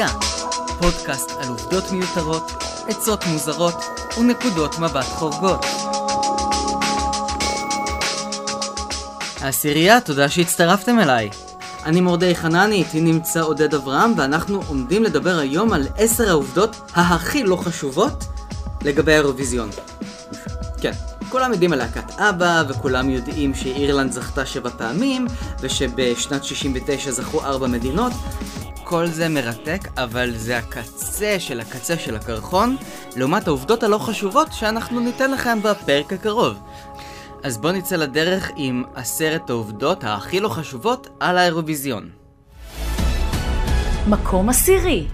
העשירייה, פודקאסט על עובדות מיותרות, עצות מוזרות ונקודות מבט חורגות. העשירייה, תודה שהצטרפתם אליי. אני מורדי חנני, איתי נמצא עודד אברהם, ואנחנו עומדים לדבר היום על עשר העובדות הכי לא חשובות לגבי האירוויזיון. כן, כולם יודעים על להקת אבא, וכולם יודעים שאירלנד זכתה שבע פעמים, ושבשנת 69 זכו ארבע מדינות. כל זה מרתק, אבל זה הקצה של הקצה של הקרחון, לעומת העובדות הלא חשובות שאנחנו ניתן לכם בפרק הקרוב. אז בואו נצא לדרך עם עשרת העובדות הכי לא חשובות על האירוויזיון. מקום עשירי.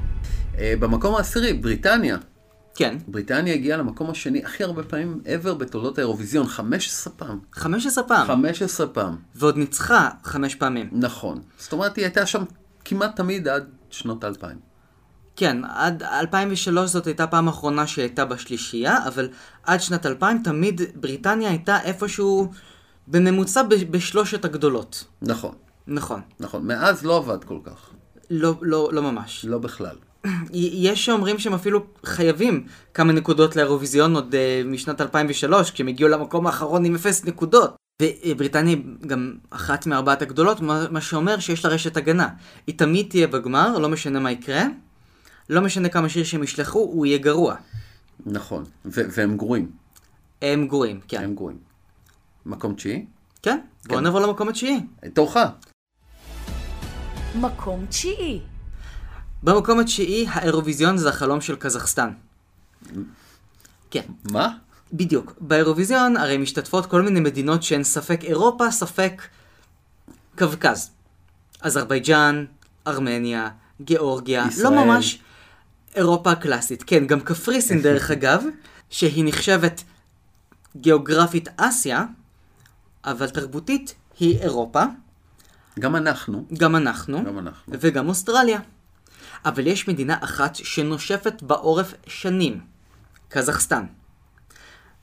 אה, במקום העשירי, בריטניה. כן, בריטניה הגיעה למקום השני הכי הרבה פעמים ever בתולדות האירוויזיון, 15 פעם. 15 פעם. 15 פעם, ועוד ניצחה חמש פעמים. נכון. זאת אומרת, היא הייתה שם כמעט תמיד עד שנות האלפיים. כן, עד 2003 זאת הייתה פעם אחרונה שהיא הייתה בשלישייה, אבל עד שנת 2000 תמיד בריטניה הייתה איפשהו בממוצע בשלושת הגדולות. נכון, נכון. נכון. מאז לא עבד כל כך. לא, לא, לא ממש. לא בכלל. יש שאומרים שהם אפילו חייבים כמה נקודות לאירוויזיון עוד uh, משנת 2003, כשהם הגיעו למקום האחרון עם אפס נקודות. ובריטניה היא גם אחת מארבעת הגדולות, מה, מה שאומר שיש לה רשת הגנה. היא תמיד תהיה בגמר, לא משנה מה יקרה, לא משנה כמה שיר שהם ישלחו, הוא יהיה גרוע. נכון. ו- והם גרועים. הם גרועים, כן. הם גרועים. מקום תשיעי? כן, בואו כן. נעבור למקום התשיעי. תורך. מקום תשיעי. במקום התשיעי, האירוויזיון זה החלום של קזחסטן. כן, מה? בדיוק. באירוויזיון הרי משתתפות כל מיני מדינות שהן ספק אירופה, ספק קווקז. אזרבייג'אן, ארמניה, גיאורגיה, ישראל. לא ממש אירופה הקלאסית. כן, גם קפריסין דרך אגב, שהיא נחשבת גיאוגרפית אסיה, אבל תרבותית היא אירופה, גם אנחנו. גם אנחנו, גם אנחנו. וגם אוסטרליה. אבל יש מדינה אחת שנושפת בעורף שנים, קזחסטן.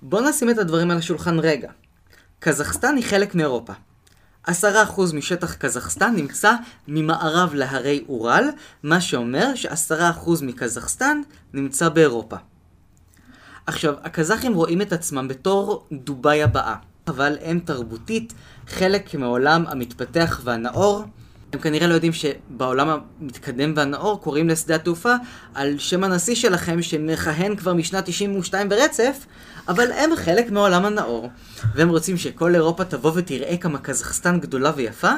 בואו נשים את הדברים על השולחן רגע. קזחסטן היא חלק מאירופה. עשרה אחוז משטח קזחסטן נמצא ממערב להרי אורל, מה שאומר שעשרה אחוז מקזחסטן נמצא באירופה. עכשיו, הקזחים רואים את עצמם בתור דובאי הבאה, אבל הם תרבותית חלק מהעולם המתפתח והנאור. הם כנראה לא יודעים שבעולם המתקדם והנאור קוראים לשדה התעופה על שם הנשיא שלכם שמכהן כבר משנת 92 ברצף, אבל הם חלק מהעולם הנאור. והם רוצים שכל אירופה תבוא ותראה כמה קזחסטן גדולה ויפה,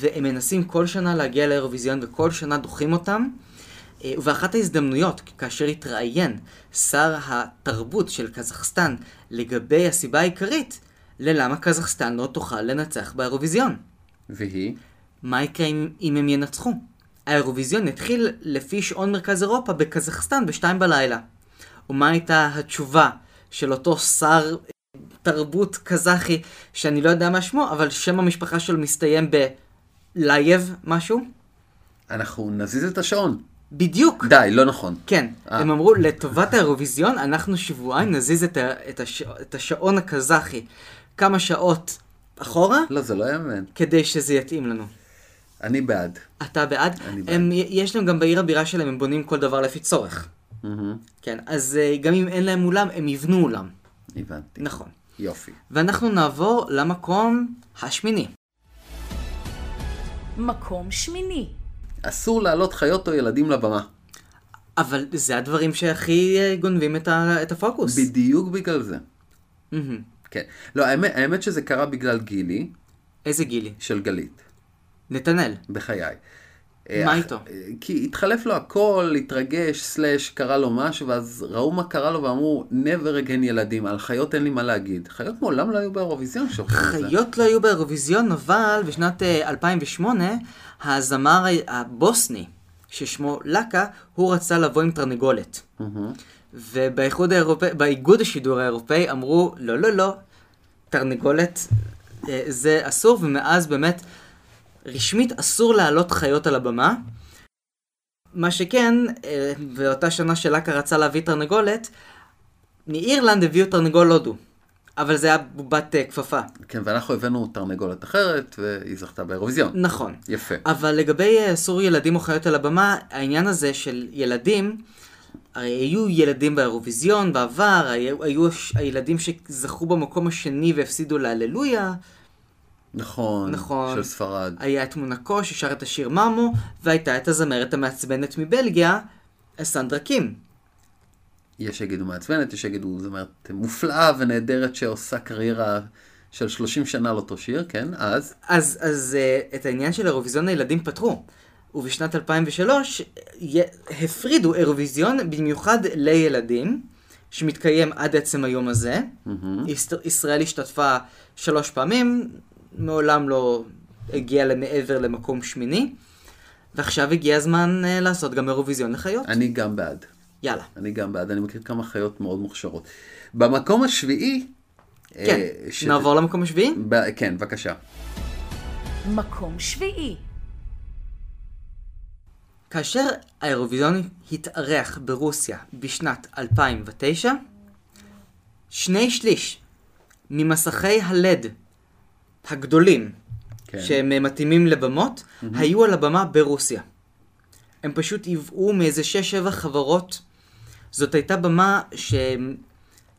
והם מנסים כל שנה להגיע לאירוויזיון וכל שנה דוחים אותם. אה, ובאחת ההזדמנויות, כאשר התראיין שר התרבות של קזחסטן לגבי הסיבה העיקרית ללמה קזחסטן לא תוכל לנצח באירוויזיון. והיא? מה יקרה אם, אם הם ינצחו? האירוויזיון יתחיל לפי שעון מרכז אירופה בקזחסטן בשתיים בלילה. ומה הייתה התשובה של אותו שר אה, תרבות קזחי, שאני לא יודע מה שמו, אבל שם המשפחה שלו מסתיים בלייב משהו? אנחנו נזיז את השעון. בדיוק. די, לא נכון. כן, אה. הם אמרו, לטובת האירוויזיון, אנחנו שבועיים נזיז את, ה, את, הש, את השעון הקזחי כמה שעות אחורה, לא, זה לא יאמן. כדי שזה יתאים לנו. אני בעד. אתה בעד? אני בעד. הם, יש להם גם בעיר הבירה שלהם, הם בונים כל דבר לפי צורך. מהמם. כן, אז אה, גם אם אין להם אולם, הם יבנו אולם. הבנתי. נכון. יופי. ואנחנו נעבור למקום השמיני. מקום שמיני. אסור להעלות חיות או ילדים לבמה. אבל זה הדברים שהכי אה, גונבים את, ה, את הפוקוס. בדיוק בגלל זה. מהמם. כן. לא, האמת, האמת שזה קרה בגלל גילי איזה גילי? של גלית, נתנאל. בחיי. מה אה, איתו? אה, כי התחלף לו הכל, התרגש, סלאש, קרה לו משהו, ואז ראו מה קרה לו ואמרו, never again ילדים, על חיות אין לי מה להגיד. חיות מעולם לא היו באירוויזיון שהולכים לזה. חיות לא היו באירוויזיון, אבל בשנת אה, 2008, הזמר הבוסני, ששמו לקה, הוא רצה לבוא עם תרנגולת. ובאיחוד האירופאי, באיגוד השידור האירופאי אמרו, לא, לא, לא, תרנגולת אה, זה אסור, ומאז באמת, רשמית אסור להעלות חיות על הבמה. מה שכן, אה, באותה שנה שלקה רצה להביא תרנגולת, מאירלנד הביאו תרנגול הודו. אבל זה היה בובת אה, כפפה. כן, ואנחנו הבאנו תרנגולת אחרת, והיא זכתה באירוויזיון. נכון. יפה. אבל לגבי אה, אסור ילדים או חיות על הבמה, העניין הזה של ילדים, הרי היו ילדים באירוויזיון בעבר, היו, היו הילדים שזכו במקום השני והפסידו להללויה, נכון. נכון. של ספרד. היה את מונקו ששר את השיר ממו, והייתה את הזמרת המעצבנת מבלגיה, סנדרה קים. יש שיגידו מעצבנת, יש שיגידו זמרת מופלאה ונהדרת שעושה קריירה של 30 שנה על אותו שיר, כן? אז, אז, אז uh, את העניין של אירוויזיון הילדים פתרו. ובשנת 2003 י- הפרידו אירוויזיון במיוחד לילדים, שמתקיים עד עצם היום הזה. ישראל- ישראל השתתפה שלוש פעמים, מעולם לא הגיעה למעבר למקום שמיני, ועכשיו הגיע הזמן uh, לעשות גם אירוויזיון לחיות. אני גם בעד. יאללה. אני גם בעד, אני מכיר כמה חיות מאוד מוכשרות. במקום השביעי... כן, אה, ש- נעבור למקום השביעי? ב- כן, בבקשה. מקום שביעי. כאשר האירוויזיון התארח ברוסיה בשנת 2009, שני שליש ממסכי הלד הגדולים, כן. שהם אה, מתאימים לבמות, היו על הבמה ברוסיה. הם פשוט ייבאו מאיזה 6-7 חברות. זאת הייתה במה שהיא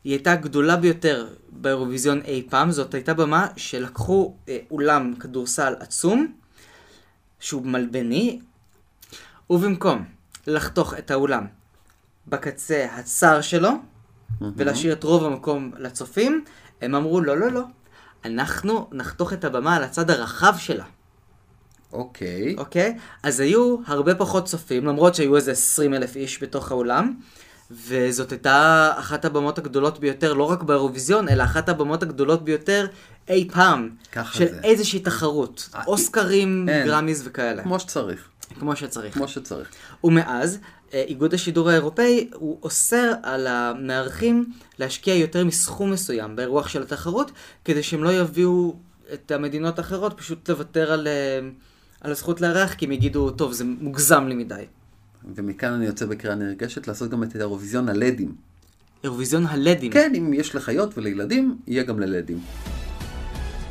הייתה הגדולה ביותר באירוויזיון אי פעם. זאת הייתה במה שלקחו אה, אולם כדורסל עצום, שהוא מלבני, ובמקום לחתוך את האולם בקצה הצר שלו, ולהשאיר את רוב המקום לצופים, הם אמרו לא, לא, לא. אנחנו נחתוך את הבמה על הצד הרחב שלה. אוקיי. אוקיי? אז היו הרבה פחות צופים, למרות שהיו איזה 20 אלף איש בתוך האולם, וזאת הייתה אחת הבמות הגדולות ביותר, לא רק באירוויזיון, אלא אחת הבמות הגדולות ביותר אי פעם, ככה של זה. איזושהי תחרות, אה, אוסקרים, אין. גרמיז וכאלה, כמו שצריך. כמו שצריך. כמו שצריך. ומאז, אה, איגוד השידור האירופאי, הוא אוסר על המארחים להשקיע יותר מסכום מסוים באירוח של התחרות, כדי שהם לא יביאו את המדינות האחרות פשוט לוותר על, אה, על הזכות לארח, כי הם יגידו, טוב, זה מוגזם לי מדי. ומכאן אני יוצא בקריאה נרגשת לעשות גם את האירוויזיון הלדים. אירוויזיון הלדים. כן, אם יש לחיות ולילדים, יהיה גם ללדים.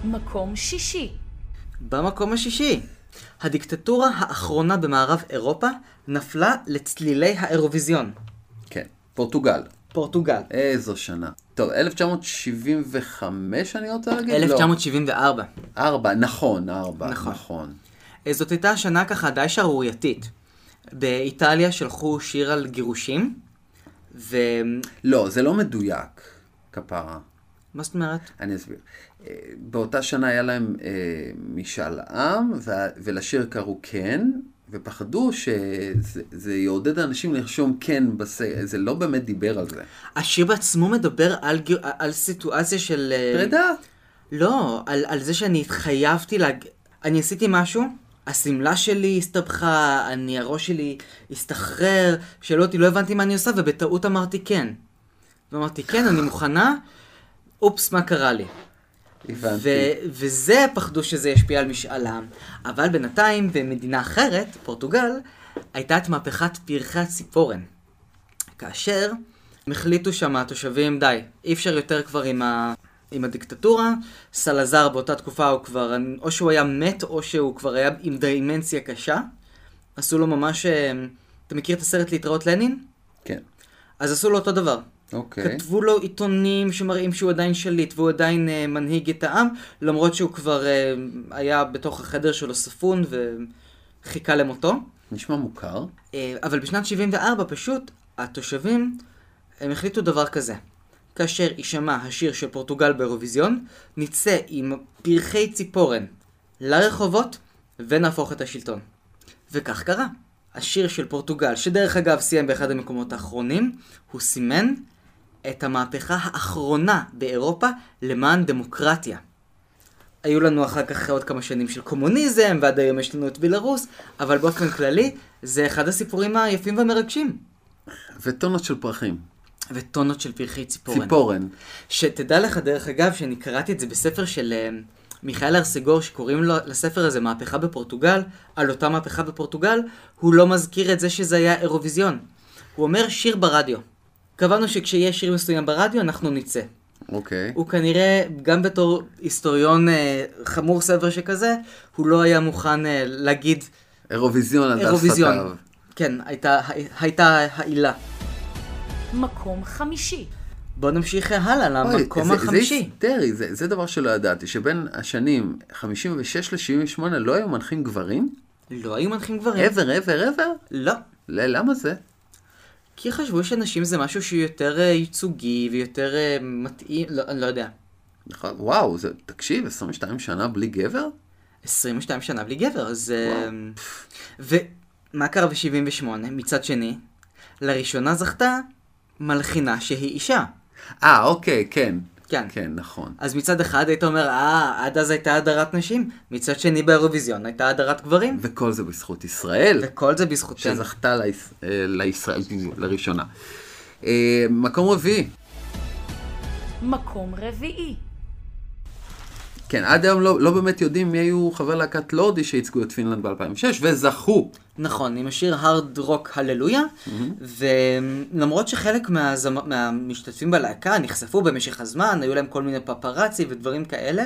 מקום שישי. במקום השישי, הדיקטטורה האחרונה במערב אירופה נפלה לצלילי האירוויזיון. כן. פורטוגל. פורטוגל. איזו שנה. טוב, 1975 אני רוצה להגיד? לא. 1974. ארבע, נכון, ארבע, נכון. נכון. אה, זאת הייתה שנה ככה די שערורייתית. באיטליה שלחו שיר על גירושים, ומה לא, זה לא מדויק, כפרה. זאת אומרת? אני אסביר. אה, באותה שנה היה להם אה, משאל עם, ולשיר קראו כן, ופחדו שזה זה יעודד אנשים לרשום כן, בס... זה לא באמת דיבר על זה. השיר בעצמו מדבר על. על סיטואציה של... אה, פרידה. לא, על, על זה שאני התחייבתי להג... אני עשיתי משהו, השמלה שלי הסתבכה, אני, הראש שלי הסתחרר, שאלו אותי, לא הבנתי מה אני עושה, ובטעות אמרתי כן. ואמרתי, כן, אני מוכנה, אופס, מה קרה לי? הבנתי. ו- וזה פחדו שזה ישפיע על משאל העם. אבל בינתיים, במדינה אחרת, פורטוגל, הייתה את מהפכת פרחי הציפורן. כאשר הם החליטו שם התושבים, די, אי אפשר יותר כבר עם, ה... עם הדיקטטורה. סלזר באותה תקופה הוא כבר, או שהוא היה מת, או שהוא כבר היה עם דיימנציה קשה. עשו לו ממש, אה, אתה מכיר את הסרט להתראות לנין? כן. אז עשו לו אותו דבר. אוקיי. כתבו לו עיתונים שמראים שהוא עדיין שליט והוא עדיין uh, מנהיג את העם, למרות שהוא כבר uh, היה בתוך החדר שלו ספון וחיכה למותו. נשמע מוכר. Uh, אבל בשנת 74 פשוט התושבים הם החליטו דבר כזה. כאשר יישמע השיר של פורטוגל באירוויזיון, נצא עם פרחי ציפורן לרחובות ונהפוך את השלטון. וכך קרה. השיר של פורטוגל, שדרך אגב סיים באחד המקומות האחרונים, הוא סימן את המהפכה האחרונה באירופה למען דמוקרטיה. היו לנו אחר כך עוד כמה שנים של קומוניזם, ועד היום יש לנו את בלארוס, אבל באופן כללי, זה אחד הסיפורים היפים והמרגשים. וטונות של פרחים. וטונות של פרחי ציפורן. ציפורן. שתדע לך, דרך אגב, שאני קראתי את זה בספר של uh, מיכאל ארסגור, שקוראים לו לספר הזה מהפכה בפורטוגל, על אותה מהפכה בפורטוגל, הוא לא מזכיר את זה שזה היה אירוויזיון. הוא אומר שיר ברדיו. קבענו שכשיהיה שיר מסוים ברדיו, אנחנו נצא. אוקיי. הוא כנראה, גם בתור היסטוריון אה, חמור סבר שכזה, הוא לא היה מוכן אה, להגיד אירוויזיון על דל אירוויזיון. כן, הייתה, הייתה העילה. מקום חמישי. בואו נמשיך הלאה אוי, למקום זה- החמישי. זה היסטרי, זה, זה דבר שלא ידעתי, שבין השנים 56 ל-78 לא היו מנחים גברים? לא היו מנחים גברים. ever, ever, ever? לא. ל- למה זה? כי חשבו שנשים זה משהו שהוא יותר אה, ייצוגי ויותר אה, מתאים, לא, אני לא יודע. נכון, וואו, זה, תקשיב, 22 שנה בלי גבר? 22 שנה בלי גבר, אז... אה, ומה קרה ב-78? מצד שני, לראשונה זכתה מלחינה שהיא אישה. אה, אוקיי, כן. כן. כן, נכון. אז מצד אחד היית אומר, אה, עד אז הייתה הדרת נשים, מצד שני באירוויזיון הייתה הדרת גברים, וכל זה בזכות ישראל, וכל זה בזכותנו. שזכתה ליש... אה, לישראל לראשונה. אה, מקום רביעי. מקום רביעי. כן, עד היום לא, לא באמת יודעים מי היו חברי להקת לורדי שייצגו את פינלנד ב-2006, וזכו. נכון, עם השיר הרד רוק הללויה, ולמרות שחלק מהזמ... מהמשתתפים בלהקה נחשפו במשך הזמן, היו להם כל מיני פפראצי ודברים כאלה,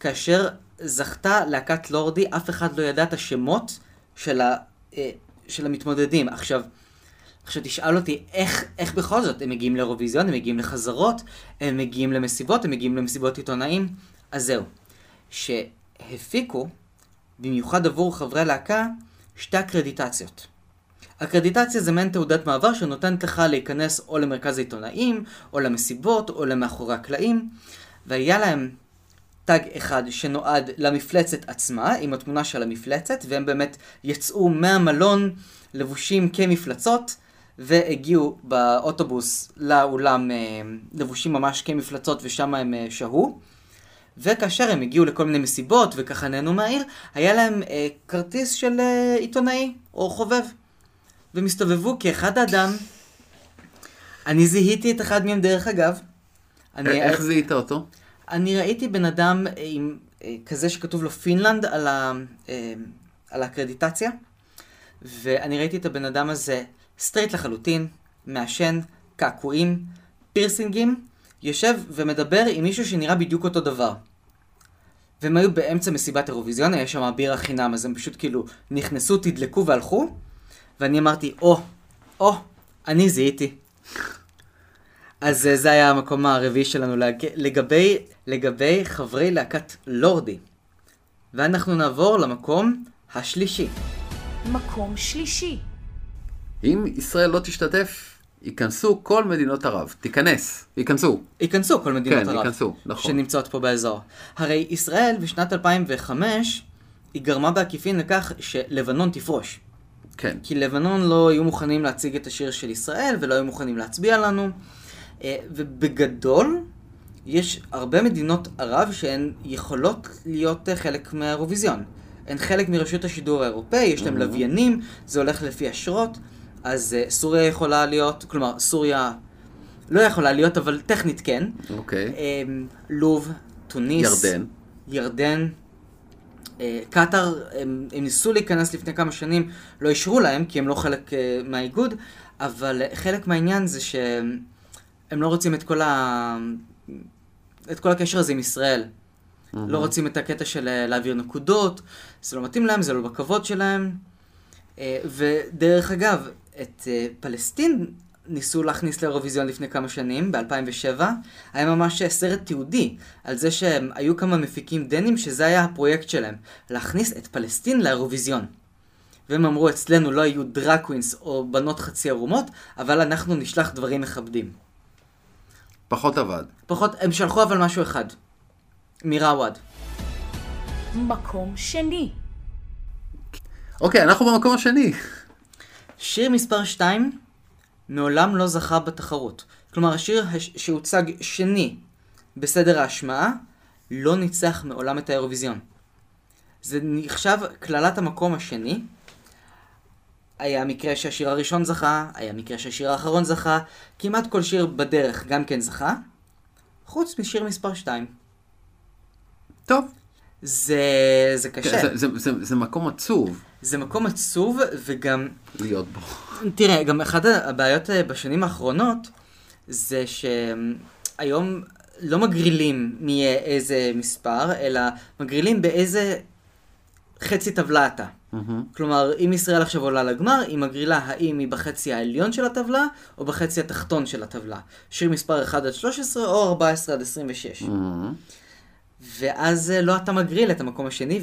כאשר זכתה להקת לורדי, אף אחד לא ידע את השמות של, ה... אה, של המתמודדים. עכשיו, עכשיו תשאל אותי, איך, איך בכל זאת? הם מגיעים לאירוויזיון, הם מגיעים לחזרות, הם מגיעים למסיבות, הם מגיעים למסיבות עיתונאים? אז זהו. שהפיקו, במיוחד עבור חברי להקה, שתי אקרדיטציות. אקרדיטציה זה מעין תעודת מעבר שנותנת לך להיכנס או למרכז העיתונאים, או למסיבות, או למאחורי הקלעים, והיה להם טאג אחד שנועד למפלצת עצמה, עם התמונה של המפלצת, והם באמת יצאו מהמלון לבושים כמפלצות, והגיעו באוטובוס לאולם אה, לבושים ממש כמפלצות, ושם הם אה, שהו. וכאשר הם הגיעו לכל מיני מסיבות וככה נהנו מהעיר, היה להם אה, כרטיס של אה, עיתונאי או חובב. והם הסתובבו כאחד האדם. אני זיהיתי את אחד מהם דרך אגב. אני, איך זיהית אותו? אני ראיתי בן אדם עם אה, כזה שכתוב לו פינלנד על, ה, אה, על האקרדיטציה, ואני ראיתי את הבן אדם הזה straight לחלוטין, מעשן, קעקועים, פירסינגים, יושב ומדבר עם מישהו שנראה בדיוק אותו דבר. והם היו באמצע מסיבת אירוויזיון, היה שם בירה חינם, אז הם פשוט כאילו נכנסו, תדלקו והלכו, ואני אמרתי, או, או, אני זיהיתי. אז אה, זה היה המקום הרביעי שלנו להג... לגבי, לגבי חברי להקת לורדי. ואנחנו נעבור למקום השלישי. מקום שלישי. אם ישראל לא תשתתף, ייכנסו כל מדינות ערב. תיכנס, ייכנסו. ייכנסו כל מדינות כן, ערב. ייכנסו, נכון. שנמצאות פה באזור. הרי ישראל בשנת 2005, היא גרמה בעקיפין לכך שלבנון תפרוש. כן. כי לבנון לא היו מוכנים להציג את השיר של ישראל ולא היו מוכנים להצביע לנו. אה, ובגדול, יש הרבה מדינות ערב שהן יכולות להיות אה, חלק מהאירוויזיון. הן חלק מרשות השידור האירופאי, יש להם לוויינים, זה הולך לפי אשרות, אז אה, סוריה יכולה להיות, כלומר, סוריה לא יכולה להיות, אבל טכנית כן. אוקיי. אה, לוב, טוניס, ירדן. ירדן, אה, קטאר, הם, הם ניסו להיכנס לפני כמה שנים, לא אישרו להם כי הם לא חלק אה, מהאיגוד, אבל אה, חלק מהעניין זה שהם לא רוצים את כל, ה... את כל הקשר הזה עם ישראל. לא רוצים את הקטע של להעביר נקודות, זה לא מתאים להם, זה לא בכבוד שלהם. אה, ודרך אגב, את אה, פלסטין ניסו להכניס לאירוויזיון לפני כמה שנים, ב-2007. היה ממש סרט תיעודי על זה שהיו כמה מפיקים דנים שזה היה הפרויקט שלהם, להכניס את פלסטין לאירוויזיון. והם אמרו, אצלנו לא יהיו drag queens או בנות חצי ערומות, אבל אנחנו נשלח דברים מכבדים. פחות עבד. פחות, הם שלחו אבל משהו אחד. מראווד. מקום שני. אוקיי, אנחנו במקום השני. שיר מספר 2 מעולם לא זכה בתחרות. כלומר, השיר הש- שהוצג שני בסדר ההשמעה לא ניצח מעולם את האירוויזיון. זה נחשב קללת המקום השני. היה מקרה שהשיר הראשון זכה, היה מקרה שהשיר האחרון זכה, כמעט כל שיר בדרך גם כן זכה, חוץ משיר מספר 2. טוב. זה, זה קשה. זה, זה, זה, זה מקום עצוב זה מקום עצוב, וגם להיות בו. תראה, גם אחת הבעיות אה, בשנים האחרונות זה היום לא מגרילים מי יהיה איזה מספר, אלא מגרילים באיזה חצי טבלה אתה. מהמם. כלומר, אם ישראל עכשיו עולה לגמר, היא מגרילה האם היא בחצי העליון של הטבלה, או בחצי התחתון של הטבלה. שיר מספר 1 עד 13, או 14 עד 26. מהמם. ואז אה, לא אתה מגריל את המקום השני,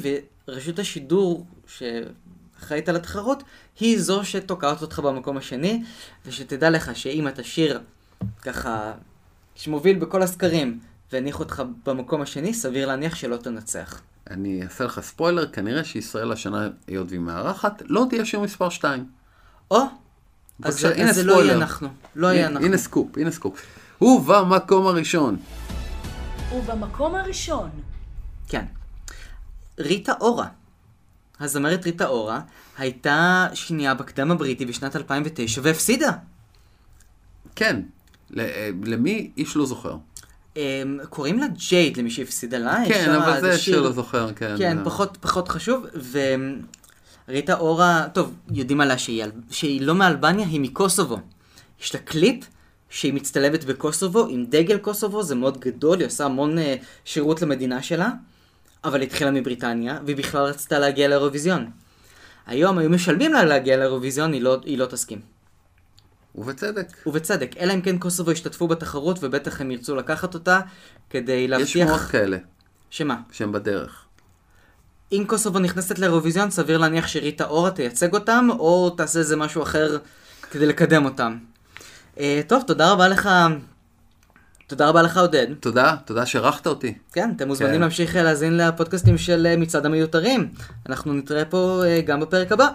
ורשות השידור שאחראית על התחרות, היא זו שתוקעת אותך במקום השני, ושתדע לך שאם אתה שיר ככה, שמוביל בכל הסקרים, והניחו אותך במקום השני, סביר להניח שלא תנצח. אני אעשה לך ספוילר, כנראה שישראל השנה, היות והיא מארחת, לא תהיה שיר מספר 2. או, אז, בבקשה, אז הנה זה לא יהיה. אנחנו. לא יהיה אנחנו. הנה סקופ, הנה סקופ. הוא במקום הראשון. ובמקום הראשון, כן. ריטה אורה. הזמרת ריטה אורה הייתה שנייה בקדם הבריטי בשנת 2009 והפסידה. כן. אה, למי? איש לא זוכר. אמ, קוראים לה ג'ייד למי שהפסידה לה. כן, אבל זה שיר לא זוכר, כן. כן, זה- פחות, פחות חשוב. וריטה אורה, טוב, יודעים עליה שהיא, שהיא לא מאלבניה, היא מקוסובו. יש לה קליפ שהיא מצטלבת בקוסובו עם דגל קוסובו, זה מאוד גדול, היא עושה המון אה, שירות למדינה שלה, אבל היא התחילה מבריטניה, והיא בכלל רצתה להגיע לאירוויזיון. היום היו משלמים לה להגיע לאירוויזיון, היא לא, היא לא תסכים. ובצדק. ובצדק, אלא אם כן קוסובו ישתתפו בתחרות, ובטח הם ירצו לקחת אותה, כדי יש להבטיח... שמועות כאלה, שמה? שהם בדרך. אם קוסובו נכנסת לאירוויזיון, סביר להניח שריטה אורה תייצג אותם, או תעשה איזה משהו אחר כדי לקדם אותם. אה, טוב, תודה רבה לך, תודה רבה לך עודד. תודה, תודה שאירחת אותי. כן, אתם מוזמנים כן. להמשיך להאזין לפודקאסטים של אה, מצעד המיותרים. אנחנו נתראה פה אה, גם בפרק הבא.